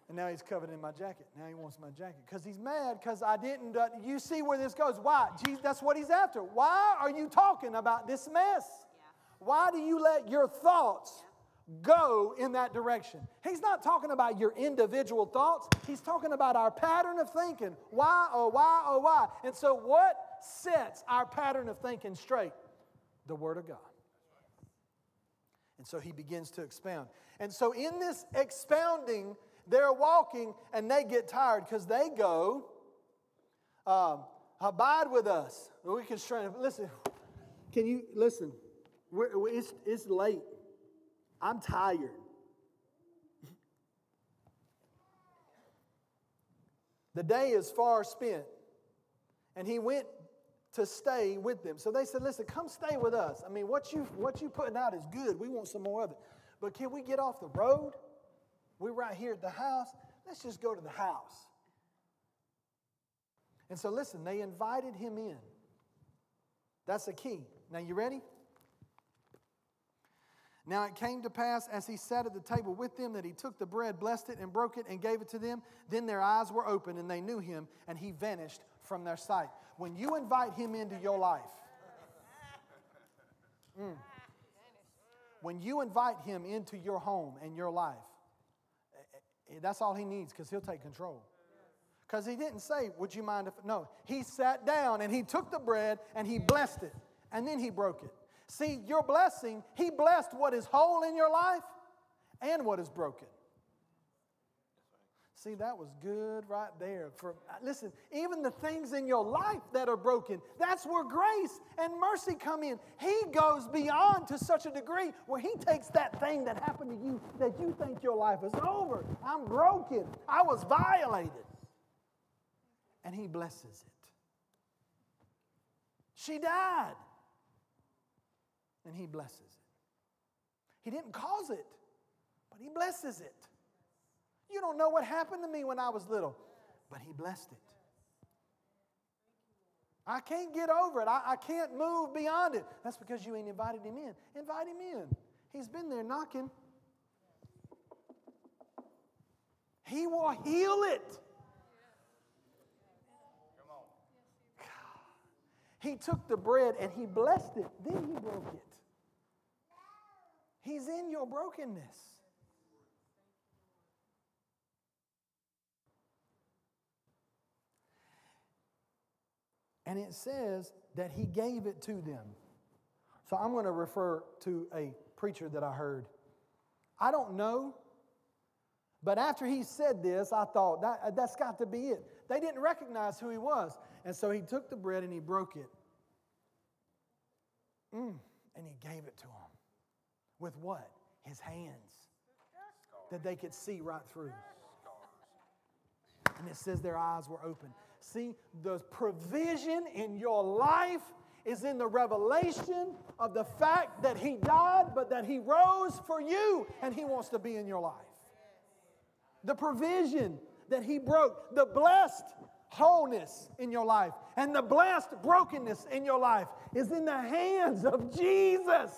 and now he's covered in my jacket. Now he wants my jacket because he's mad because I didn't. Uh, you see where this goes. Why? Jesus, that's what he's after. Why are you talking about this mess? Yeah. Why do you let your thoughts go in that direction. He's not talking about your individual thoughts, he's talking about our pattern of thinking. Why, oh, why, oh, why? And so, what sets our pattern of thinking straight? The Word of God. And so he begins to expound. And so, in this expounding, they're walking and they get tired because they go, um, Abide with us. We can strain. Listen, can you listen? It's, it's late. I'm tired. the day is far spent. And he went to stay with them. So they said, listen, come stay with us. I mean, what you what you putting out is good. We want some more of it. But can we get off the road? We're right here at the house. Let's just go to the house. And so, listen, they invited him in. That's the key. Now, you ready? Now it came to pass as he sat at the table with them that he took the bread, blessed it, and broke it, and gave it to them. Then their eyes were open, and they knew him, and he vanished from their sight. When you invite him into your life, mm, when you invite him into your home and your life, eh, eh, that's all he needs because he'll take control. Because he didn't say, Would you mind if. No, he sat down and he took the bread and he blessed it, and then he broke it. See, your blessing, He blessed what is whole in your life and what is broken. See, that was good right there. For listen, even the things in your life that are broken, that's where grace and mercy come in. He goes beyond to such a degree where he takes that thing that happened to you that you think your life is over. I'm broken. I was violated. And he blesses it. She died and He blesses it. He didn't cause it, but He blesses it. You don't know what happened to me when I was little, but He blessed it. I can't get over it. I, I can't move beyond it. That's because you ain't invited Him in. Invite Him in. He's been there knocking. He will heal it. He took the bread and he blessed it, then he broke it. He's in your brokenness. And it says that he gave it to them. So I'm going to refer to a preacher that I heard. I don't know, but after he said this, I thought that, that's got to be it. They didn't recognize who he was. And so he took the bread and he broke it. Mm, and he gave it to them. With what? His hands. That they could see right through. And it says their eyes were open. See, the provision in your life is in the revelation of the fact that He died, but that He rose for you and He wants to be in your life. The provision that He broke, the blessed wholeness in your life and the blessed brokenness in your life is in the hands of Jesus.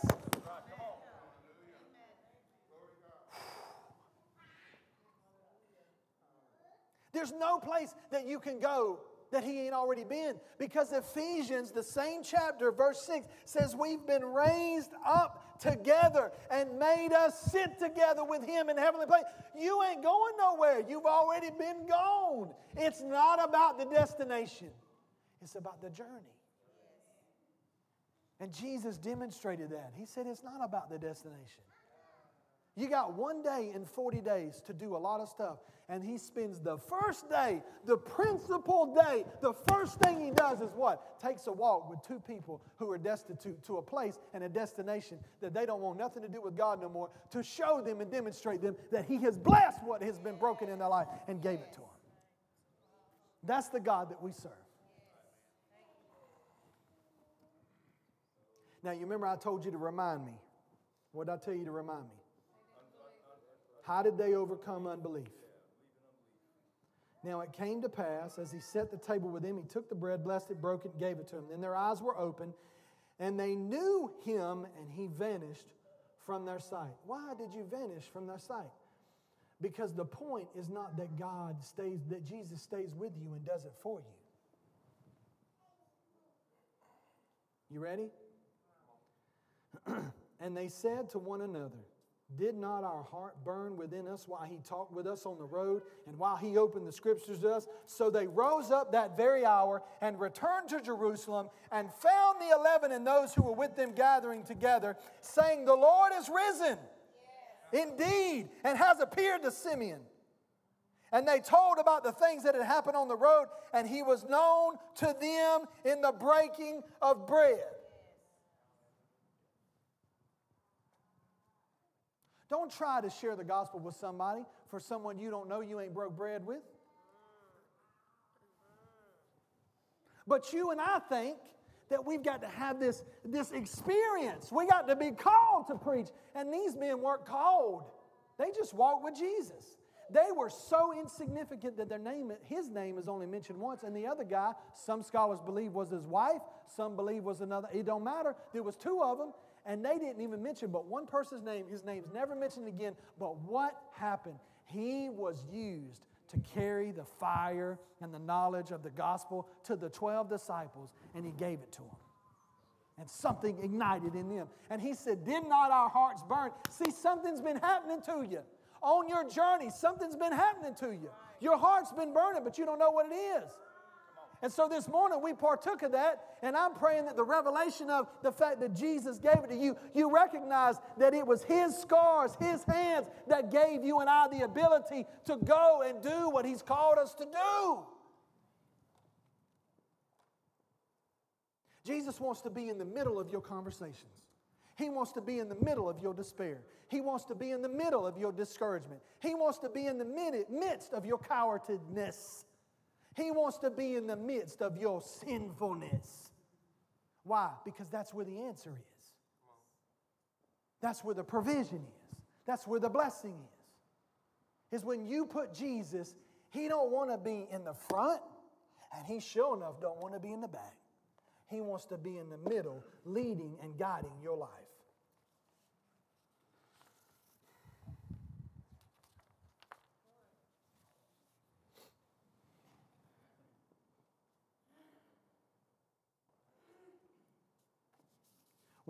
There's no place that you can go that he ain't already been. Because Ephesians, the same chapter, verse 6, says, We've been raised up together and made us sit together with him in heavenly place. You ain't going nowhere. You've already been gone. It's not about the destination, it's about the journey. And Jesus demonstrated that. He said, It's not about the destination. You got one day in 40 days to do a lot of stuff. And he spends the first day, the principal day, the first thing he does is what? Takes a walk with two people who are destitute to a place and a destination that they don't want nothing to do with God no more to show them and demonstrate them that he has blessed what has been broken in their life and gave it to them. That's the God that we serve. Now, you remember I told you to remind me. What did I tell you to remind me? How did they overcome unbelief? Now it came to pass, as he set the table with them, he took the bread, blessed it, broke it, gave it to them. Then their eyes were open, and they knew him, and he vanished from their sight. Why did you vanish from their sight? Because the point is not that God stays, that Jesus stays with you and does it for you. You ready? and they said to one another, did not our heart burn within us while he talked with us on the road and while he opened the scriptures to us? So they rose up that very hour and returned to Jerusalem and found the eleven and those who were with them gathering together, saying, The Lord is risen indeed and has appeared to Simeon. And they told about the things that had happened on the road, and he was known to them in the breaking of bread. Don't try to share the gospel with somebody for someone you don't know you ain't broke bread with. But you and I think that we've got to have this, this experience. We got to be called to preach. And these men weren't called, they just walked with Jesus. They were so insignificant that their name, his name is only mentioned once, and the other guy, some scholars believe was his wife, some believe was another. It don't matter. There was two of them, and they didn't even mention but one person's name. His name's never mentioned again. But what happened? He was used to carry the fire and the knowledge of the gospel to the 12 disciples, and he gave it to them. And something ignited in them. And he said, Did not our hearts burn? See, something's been happening to you. On your journey, something's been happening to you. Your heart's been burning, but you don't know what it is. And so this morning we partook of that, and I'm praying that the revelation of the fact that Jesus gave it to you, you recognize that it was His scars, His hands that gave you and I the ability to go and do what He's called us to do. Jesus wants to be in the middle of your conversations. He wants to be in the middle of your despair. He wants to be in the middle of your discouragement. He wants to be in the midst of your cowardness. He wants to be in the midst of your sinfulness. Why? Because that's where the answer is. That's where the provision is. That's where the blessing is. Is when you put Jesus, he don't want to be in the front, and he sure enough don't want to be in the back. He wants to be in the middle, leading and guiding your life.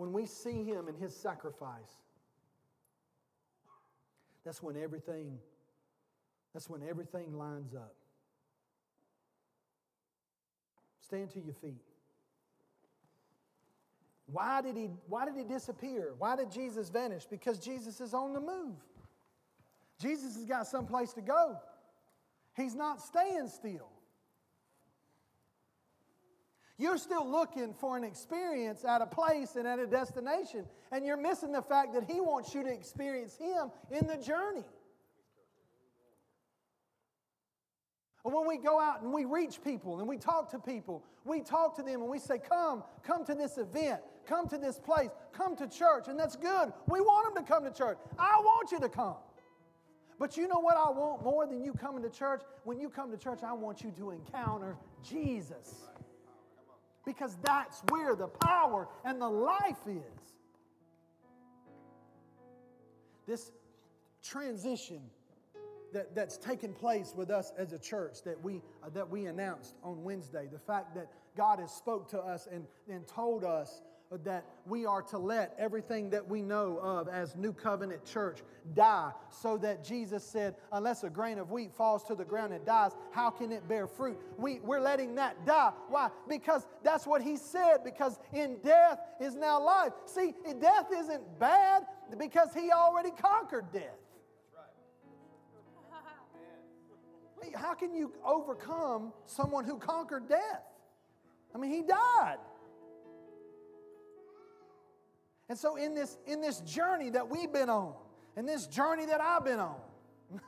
When we see him in his sacrifice, that's when everything that's when everything lines up. Stand to your feet. Why did he why did he disappear? Why did Jesus vanish? Because Jesus is on the move. Jesus has got someplace to go. He's not staying still. You're still looking for an experience at a place and at a destination, and you're missing the fact that He wants you to experience Him in the journey. When we go out and we reach people and we talk to people, we talk to them and we say, Come, come to this event, come to this place, come to church. And that's good. We want them to come to church. I want you to come. But you know what I want more than you coming to church? When you come to church, I want you to encounter Jesus. Because that's where the power and the life is. This transition that, that's taken place with us as a church that we, uh, that we announced on Wednesday. The fact that God has spoke to us and, and told us that we are to let everything that we know of as New Covenant Church die, so that Jesus said, Unless a grain of wheat falls to the ground and dies, how can it bear fruit? We, we're letting that die. Why? Because that's what He said, because in death is now life. See, death isn't bad because He already conquered death. how can you overcome someone who conquered death? I mean, he died. And so in this in this journey that we've been on, in this journey that I've been on,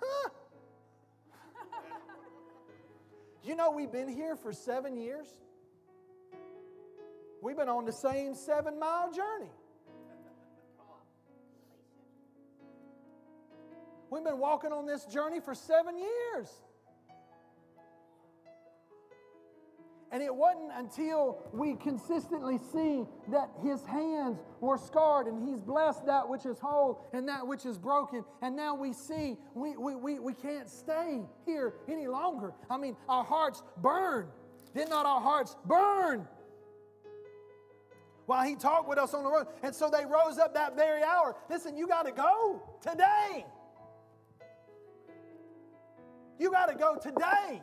you know we've been here for seven years. We've been on the same seven mile journey. We've been walking on this journey for seven years. And it wasn't until we consistently see that his hands were scarred and he's blessed that which is whole and that which is broken. And now we see we, we, we, we can't stay here any longer. I mean, our hearts burn. Did not our hearts burn? While he talked with us on the road. And so they rose up that very hour. Listen, you got to go today. You got to go today.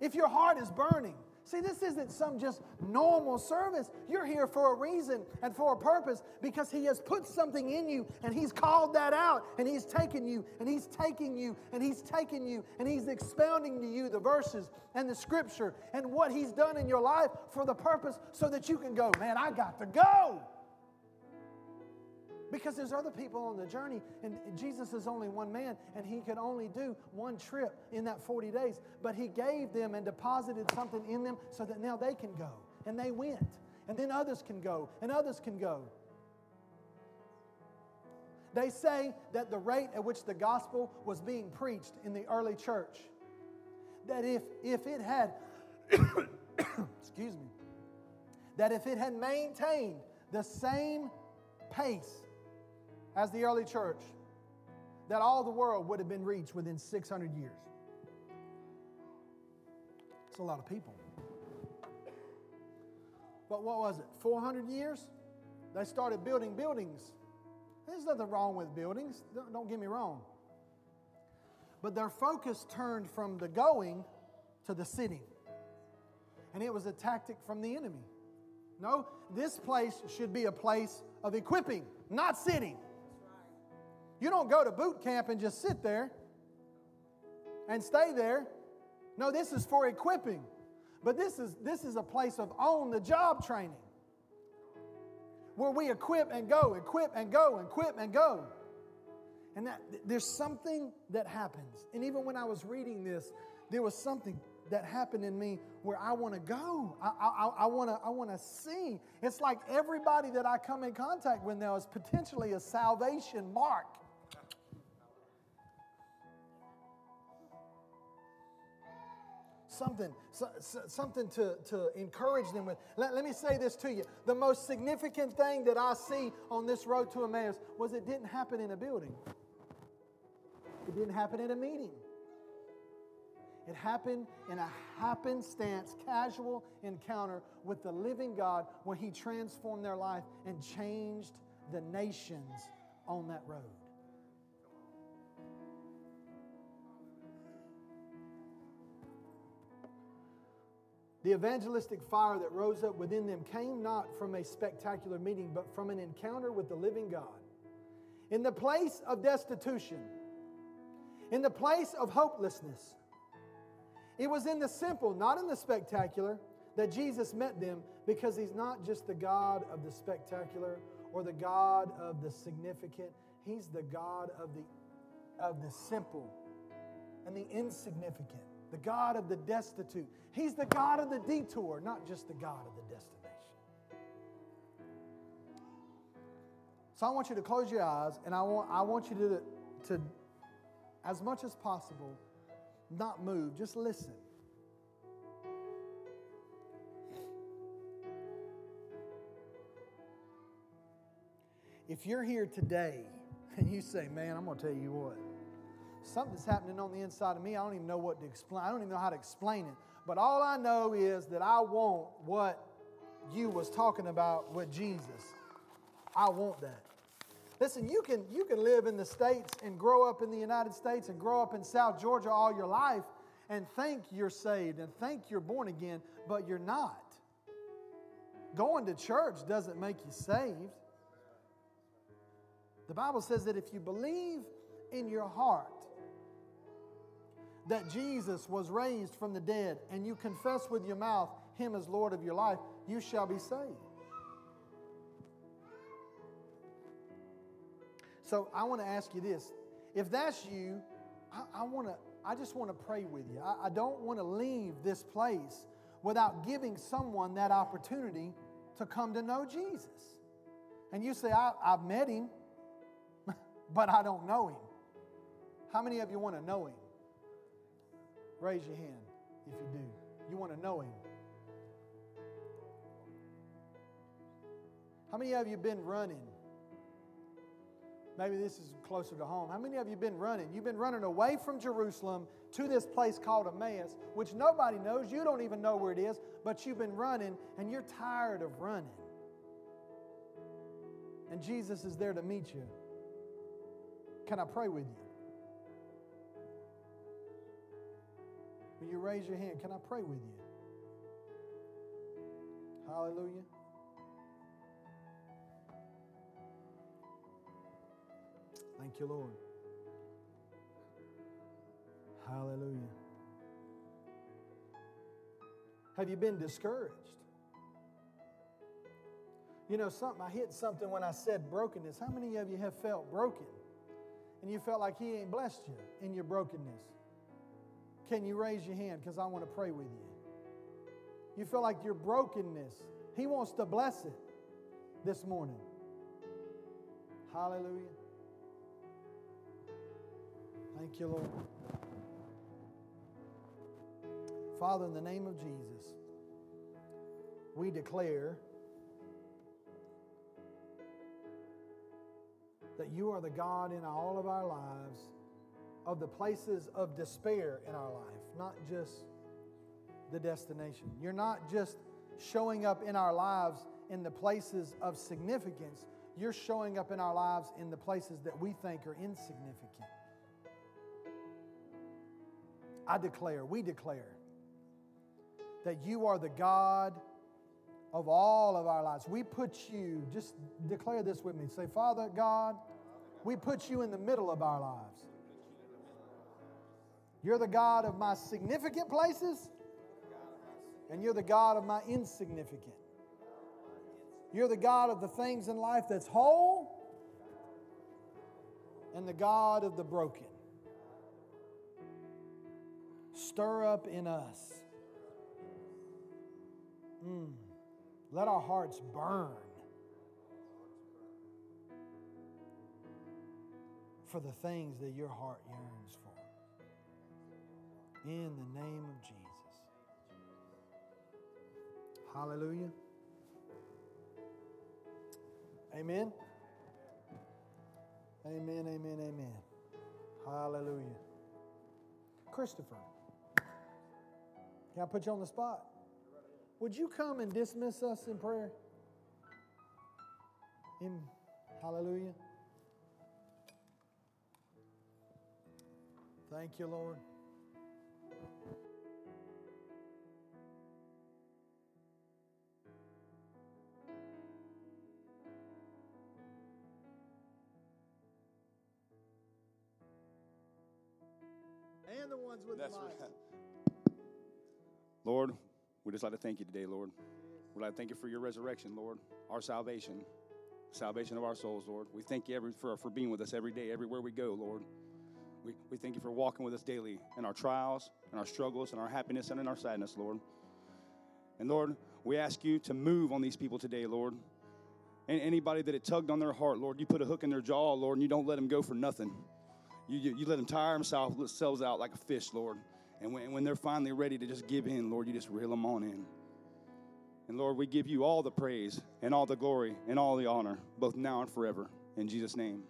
If your heart is burning, see, this isn't some just normal service. You're here for a reason and for a purpose because He has put something in you and He's called that out and He's taken you and He's taking you and He's taking you and He's expounding to you the verses and the scripture and what He's done in your life for the purpose so that you can go, man, I got to go. Because there's other people on the journey, and Jesus is only one man, and he could only do one trip in that 40 days. But he gave them and deposited something in them so that now they can go. And they went. And then others can go, and others can go. They say that the rate at which the gospel was being preached in the early church, that if, if it had, excuse me, that if it had maintained the same pace as the early church, that all the world would have been reached within 600 years. It's a lot of people. But what was it? 400 years? They started building buildings. There's nothing wrong with buildings, don't, don't get me wrong. But their focus turned from the going to the sitting. And it was a tactic from the enemy. No, this place should be a place of equipping, not sitting. You don't go to boot camp and just sit there and stay there. No, this is for equipping. But this is, this is a place of on the job training where we equip and go, equip and go, equip and go. And that, there's something that happens. And even when I was reading this, there was something that happened in me where I want to go. I, I, I want to I wanna see. It's like everybody that I come in contact with now is potentially a salvation mark. Something, so, so, something to, to encourage them with. Let, let me say this to you. The most significant thing that I see on this road to Emmaus was it didn't happen in a building, it didn't happen in a meeting. It happened in a happenstance, casual encounter with the living God when He transformed their life and changed the nations on that road. The evangelistic fire that rose up within them came not from a spectacular meeting, but from an encounter with the living God. In the place of destitution, in the place of hopelessness, it was in the simple, not in the spectacular, that Jesus met them because he's not just the God of the spectacular or the God of the significant, he's the God of the, of the simple and the insignificant the God of the destitute. He's the God of the detour, not just the God of the destination. So I want you to close your eyes and I want, I want you to, to, as much as possible, not move, just listen. If you're here today and you say, Man, I'm going to tell you what, something's happening on the inside of me. I don't even know what to explain. I don't even know how to explain it. But all I know is that I want what you was talking about with Jesus. I want that. Listen, you can, you can live in the States and grow up in the United States and grow up in South Georgia all your life and think you're saved and think you're born again, but you're not. Going to church doesn't make you saved. The Bible says that if you believe in your heart that Jesus was raised from the dead and you confess with your mouth him as Lord of your life, you shall be saved. So I want to ask you this. If that's you, I, I want to, I just want to pray with you. I, don't want to leave this place without giving someone that opportunity to come to know Jesus. And you say, I, I've met him, but I don't know him. How many of you want to know him? Raise your hand if you do. You want to know Him. How many of you have been running? Maybe this is closer to home. How many of you have been running? You've been running away from Jerusalem to this place called Emmaus, which nobody knows. You don't even know where it is, but you've been running and you're tired of running. And Jesus is there to meet you. Can I pray with you? Will you raise your hand? Can I pray with you? Hallelujah. Thank you, Lord. Hallelujah. Have you been discouraged? You know, something I hit something when I said brokenness. How many of you have felt broken? And you felt like he ain't blessed you in your brokenness? Can you raise your hand? Because I want to pray with you. You feel like your brokenness, He wants to bless it this morning. Hallelujah. Thank you, Lord. Father, in the name of Jesus, we declare that you are the God in all of our lives, of the places of despair in our life, not just the destination. You're not just showing up in our lives in the places of significance, you're showing up in our lives in the places that we think are insignificant. I declare, we declare, that you are the God of all of our lives. We put you, just declare this with me. Say, Father God, we put you in the middle of our lives. You're the God of my significant places, and you're the God of my insignificant. You're the God of the things in life that's whole, and the God of the broken. Stir up in us. Mm. Let our hearts burn for the things that your heart yearns for. In the name of Jesus. Hallelujah. Amen. Amen, amen, amen. Hallelujah. Christopher, can I put you on the spot? Would you come and dismiss us in prayer? In hallelujah. Thank you, Lord. The ones with That's the right. Lord, we just like to thank you today, Lord. We'd like to thank you for your resurrection, Lord, our salvation, salvation of our souls, Lord. We thank you every, for, for being with us every day, everywhere we go, Lord. We, we thank you for walking with us daily in our trials, in our struggles, in our happiness, and in our sadness, Lord. And Lord, we ask you to move on these people today, Lord. And anybody that it tugged on their heart, Lord, you put a hook in their jaw, Lord, and you don't let them go for nothing. You, you, you let them tire themselves, out like a fish, Lord. And when, when they're finally ready to just give in, Lord, you just reel them on in. And Lord, we give you all the praise and all the glory and all the honor, both now and forever. In Jesus' name.